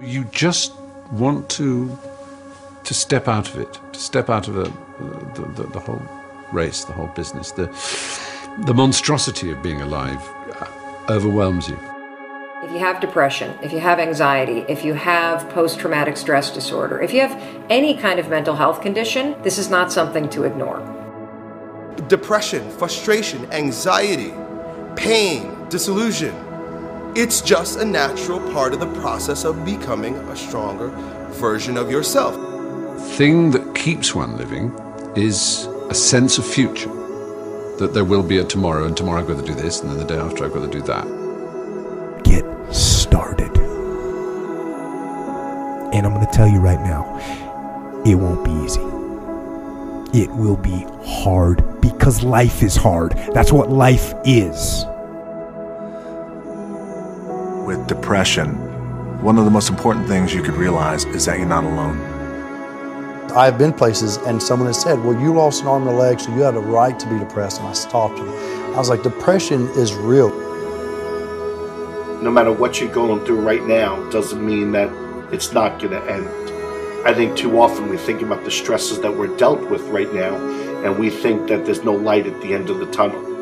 You just want to to step out of it, to step out of the, the, the, the whole race, the whole business. The, the monstrosity of being alive overwhelms you. If you have depression, if you have anxiety, if you have post traumatic stress disorder, if you have any kind of mental health condition, this is not something to ignore. Depression, frustration, anxiety, pain, disillusion. It's just a natural part of the process of becoming a stronger version of yourself. Thing that keeps one living is a sense of future. That there will be a tomorrow, and tomorrow I've got to do this, and then the day after I've got to do that. Get started. And I'm going to tell you right now, it won't be easy. It will be hard because life is hard. That's what life is. With depression, one of the most important things you could realize is that you're not alone. I've been places and someone has said, well, you lost an arm and a leg, so you had a right to be depressed. And I stopped them. I was like, depression is real. No matter what you're going through right now doesn't mean that it's not going to end. I think too often we think about the stresses that we're dealt with right now and we think that there's no light at the end of the tunnel.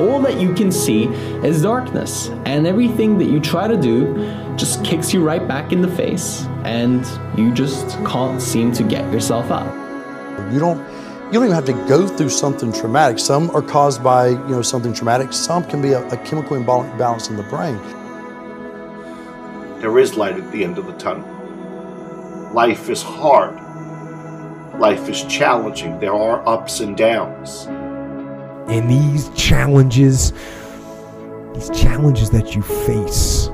All that you can see is darkness, and everything that you try to do just kicks you right back in the face, and you just can't seem to get yourself up. You don't you don't even have to go through something traumatic. Some are caused by, you know, something traumatic. Some can be a, a chemical imbalance in the brain. There is light at the end of the tunnel. Life is hard. Life is challenging. There are ups and downs. And these challenges, these challenges that you face,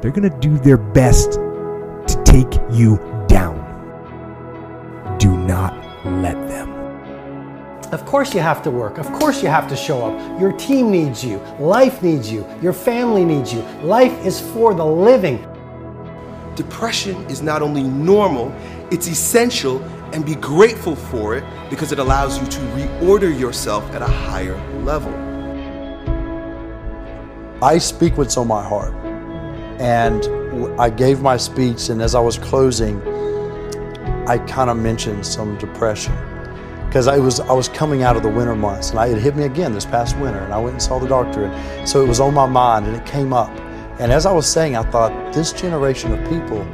they're going to do their best to take you down. Do not let them. Of course, you have to work. Of course, you have to show up. Your team needs you. Life needs you. Your family needs you. Life is for the living. Depression is not only normal, it's essential, and be grateful for it because it allows you to reorder yourself at a higher level. I speak what's on my heart. And I gave my speech, and as I was closing, I kind of mentioned some depression because I was I was coming out of the winter months, and I, it hit me again this past winter, and I went and saw the doctor, and so it was on my mind, and it came up. And as I was saying, I thought this generation of people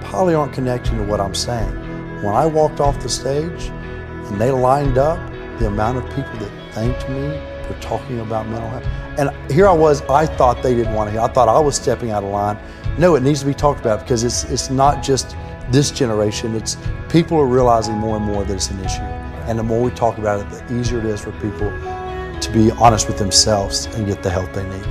probably aren't connecting to what I'm saying. When I walked off the stage, and they lined up, the amount of people that thanked me for talking about mental health, and here I was, I thought they didn't want to hear. I thought I was stepping out of line. No, it needs to be talked about because it's it's not just this generation. It's people are realizing more and more that it's an issue. And the more we talk about it, the easier it is for people to be honest with themselves and get the help they need.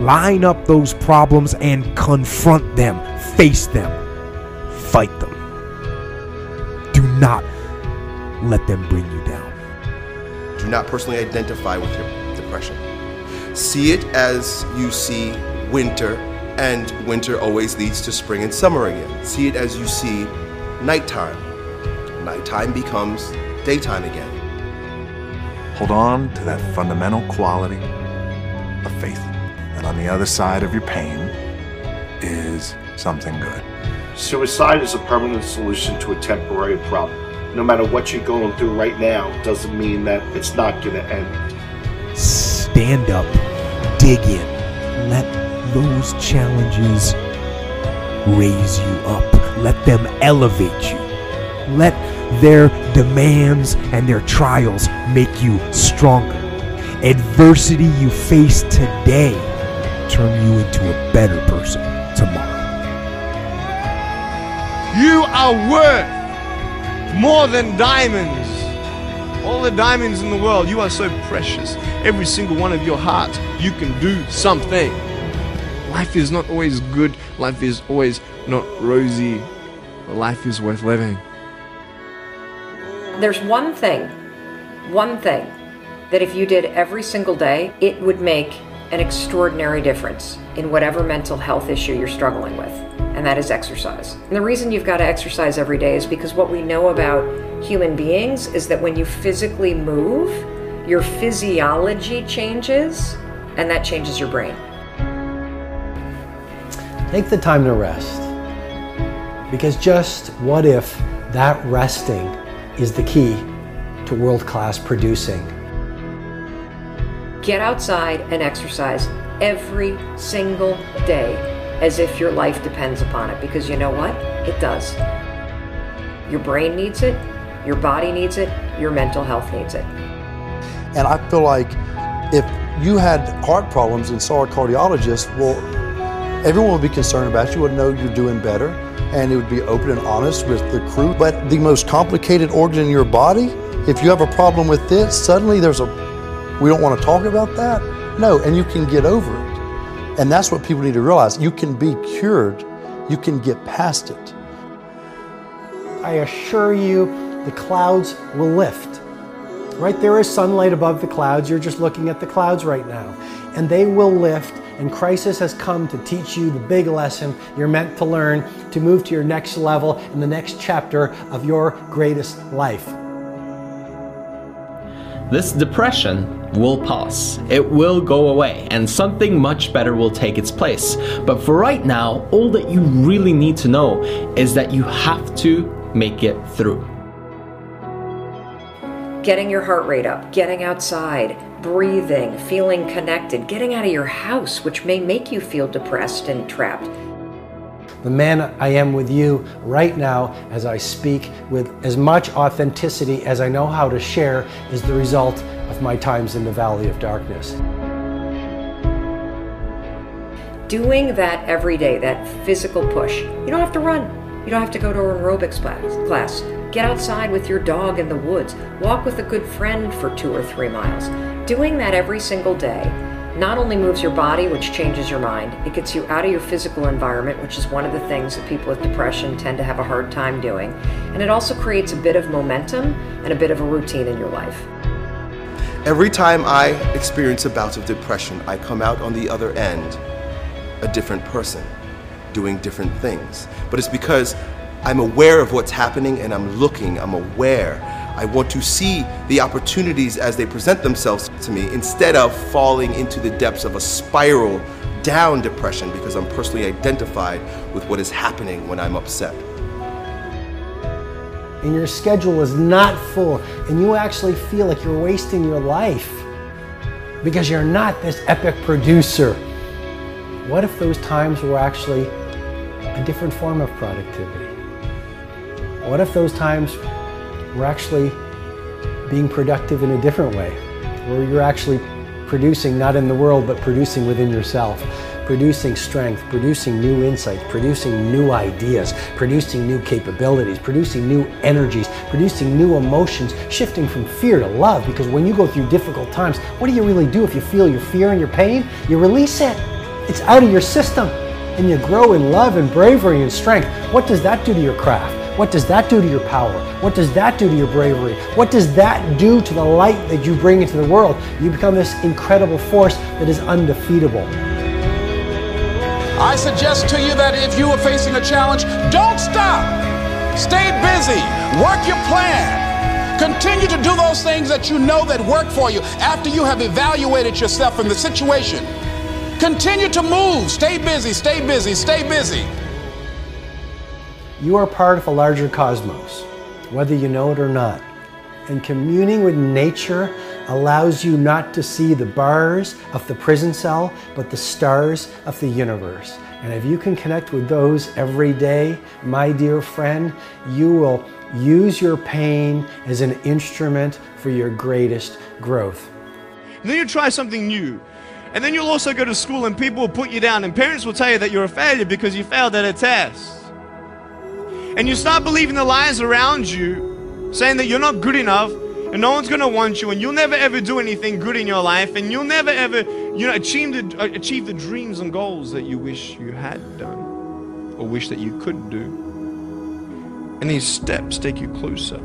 Line up those problems and confront them, face them, fight them. Do not let them bring you down. Do not personally identify with your depression. See it as you see winter, and winter always leads to spring and summer again. See it as you see nighttime. Nighttime becomes daytime again. Hold on to that fundamental quality of faith. And on the other side of your pain is something good. Suicide is a permanent solution to a temporary problem. No matter what you're going through right now, doesn't mean that it's not going to end. Stand up, dig in, let those challenges raise you up, let them elevate you, let their demands and their trials make you stronger. Adversity you face today turn you into a better person tomorrow. You are worth more than diamonds. All the diamonds in the world, you are so precious. Every single one of your heart, you can do something. Life is not always good, life is always not rosy. But life is worth living. There's one thing, one thing, that if you did every single day, it would make an extraordinary difference in whatever mental health issue you're struggling with, and that is exercise. And the reason you've got to exercise every day is because what we know about human beings is that when you physically move, your physiology changes, and that changes your brain. Take the time to rest. Because just what if that resting is the key to world class producing? Get outside and exercise every single day as if your life depends upon it because you know what? It does. Your brain needs it, your body needs it, your mental health needs it. And I feel like if you had heart problems and saw a cardiologist, well, everyone would be concerned about you, would know you're doing better, and it would be open and honest with the crew. But the most complicated organ in your body, if you have a problem with it, suddenly there's a, we don't want to talk about that? No, and you can get over it. And that's what people need to realize. You can be cured, you can get past it. I assure you, the clouds will lift. Right there is sunlight above the clouds. You're just looking at the clouds right now. And they will lift, and crisis has come to teach you the big lesson you're meant to learn to move to your next level in the next chapter of your greatest life. This depression will pass. It will go away, and something much better will take its place. But for right now, all that you really need to know is that you have to make it through getting your heart rate up, getting outside, breathing, feeling connected, getting out of your house, which may make you feel depressed and trapped. The man I am with you right now as I speak with as much authenticity as I know how to share is the result of my times in the valley of darkness. Doing that every day, that physical push, you don't have to run. You don't have to go to an aerobics class. Get outside with your dog in the woods. Walk with a good friend for two or three miles. Doing that every single day not only moves your body, which changes your mind, it gets you out of your physical environment, which is one of the things that people with depression tend to have a hard time doing. And it also creates a bit of momentum and a bit of a routine in your life. Every time I experience a bout of depression, I come out on the other end a different person, doing different things. But it's because I'm aware of what's happening and I'm looking, I'm aware. I want to see the opportunities as they present themselves to me instead of falling into the depths of a spiral down depression because I'm personally identified with what is happening when I'm upset. And your schedule is not full, and you actually feel like you're wasting your life because you're not this epic producer. What if those times were actually a different form of productivity? What if those times were actually being productive in a different way, where you're actually producing not in the world, but producing within yourself, producing strength, producing new insights, producing new ideas, producing new capabilities, producing new energies, producing new emotions, shifting from fear to love. Because when you go through difficult times, what do you really do if you feel your fear and your pain? You release it. It's out of your system. And you grow in love and bravery and strength. What does that do to your craft? What does that do to your power? What does that do to your bravery? What does that do to the light that you bring into the world? You become this incredible force that is undefeatable. I suggest to you that if you are facing a challenge, don't stop. Stay busy. Work your plan. Continue to do those things that you know that work for you after you have evaluated yourself in the situation. Continue to move. Stay busy, stay busy, stay busy. You are part of a larger cosmos, whether you know it or not. And communing with nature allows you not to see the bars of the prison cell, but the stars of the universe. And if you can connect with those every day, my dear friend, you will use your pain as an instrument for your greatest growth. And then you try something new. And then you'll also go to school and people will put you down, and parents will tell you that you're a failure because you failed at a test and you start believing the lies around you, saying that you're not good enough and no one's going to want you and you'll never ever do anything good in your life and you'll never ever you know achieve the, uh, achieve the dreams and goals that you wish you had done or wish that you could do. And these steps take you closer.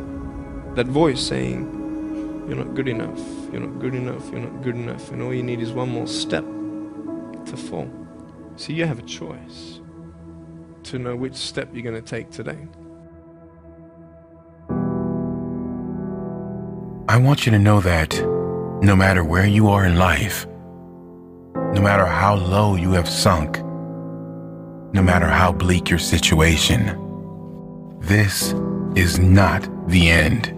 That voice saying you're not good enough you're not good enough you're not good enough and all you need is one more step to fall. See you have a choice to know which step you're going to take today. I want you to know that no matter where you are in life, no matter how low you have sunk, no matter how bleak your situation. This is not the end.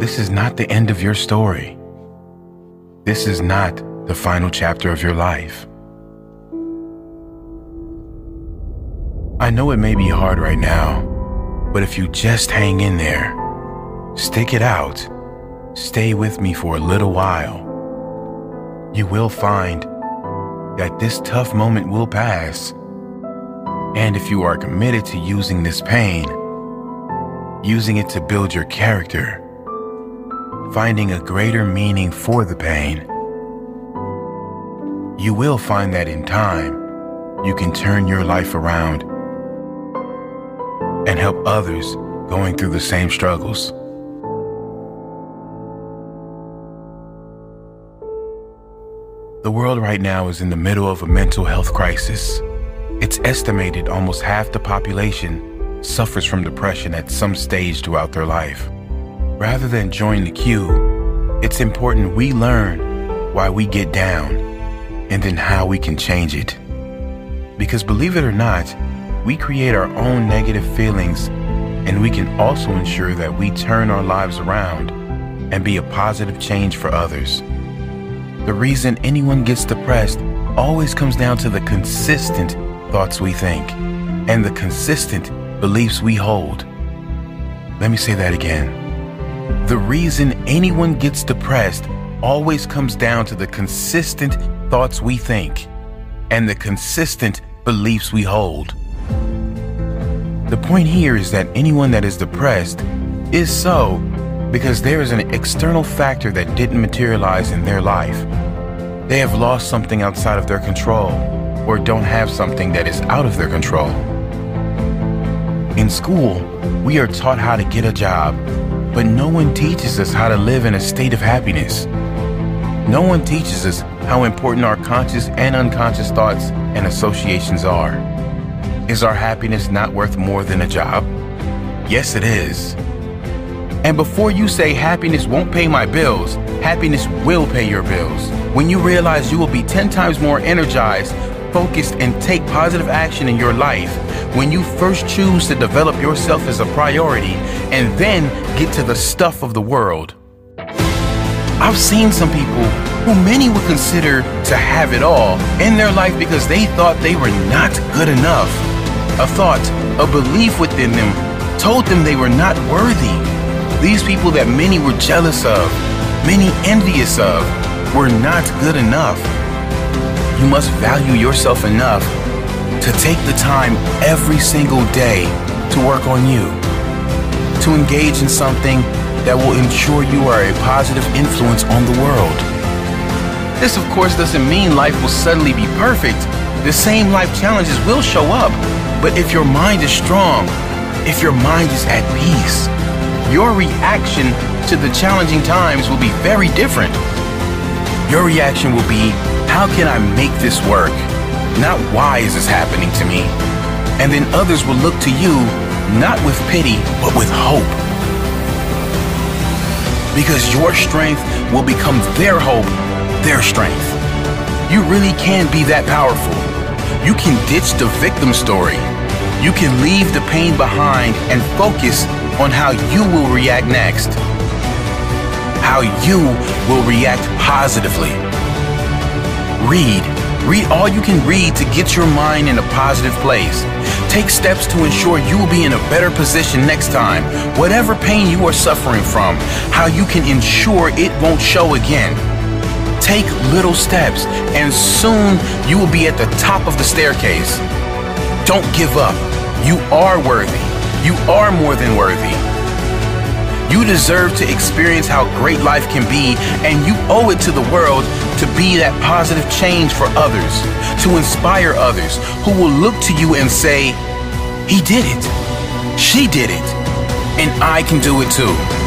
This is not the end of your story. This is not the final chapter of your life. I know it may be hard right now, but if you just hang in there, stick it out, stay with me for a little while, you will find that this tough moment will pass. And if you are committed to using this pain, using it to build your character, finding a greater meaning for the pain, you will find that in time, you can turn your life around and help others going through the same struggles. The world right now is in the middle of a mental health crisis. It's estimated almost half the population suffers from depression at some stage throughout their life. Rather than join the queue, it's important we learn why we get down and then how we can change it. Because believe it or not, we create our own negative feelings and we can also ensure that we turn our lives around and be a positive change for others. The reason anyone gets depressed always comes down to the consistent thoughts we think and the consistent beliefs we hold. Let me say that again. The reason anyone gets depressed always comes down to the consistent thoughts we think and the consistent beliefs we hold. The point here is that anyone that is depressed is so because there is an external factor that didn't materialize in their life. They have lost something outside of their control or don't have something that is out of their control. In school, we are taught how to get a job, but no one teaches us how to live in a state of happiness. No one teaches us how important our conscious and unconscious thoughts and associations are. Is our happiness not worth more than a job? Yes, it is. And before you say happiness won't pay my bills, happiness will pay your bills. When you realize you will be 10 times more energized, focused, and take positive action in your life, when you first choose to develop yourself as a priority and then get to the stuff of the world. I've seen some people who many would consider to have it all in their life because they thought they were not good enough. A thought, a belief within them told them they were not worthy. These people that many were jealous of, many envious of, were not good enough. You must value yourself enough to take the time every single day to work on you, to engage in something that will ensure you are a positive influence on the world. This, of course, doesn't mean life will suddenly be perfect. The same life challenges will show up, but if your mind is strong, if your mind is at peace, your reaction to the challenging times will be very different. Your reaction will be, how can I make this work? Not why is this happening to me? And then others will look to you, not with pity, but with hope. Because your strength will become their hope, their strength. You really can be that powerful. You can ditch the victim story. You can leave the pain behind and focus on how you will react next. How you will react positively. Read. Read all you can read to get your mind in a positive place. Take steps to ensure you will be in a better position next time. Whatever pain you are suffering from, how you can ensure it won't show again. Take little steps, and soon you will be at the top of the staircase. Don't give up. You are worthy. You are more than worthy. You deserve to experience how great life can be, and you owe it to the world to be that positive change for others, to inspire others who will look to you and say, He did it. She did it. And I can do it too.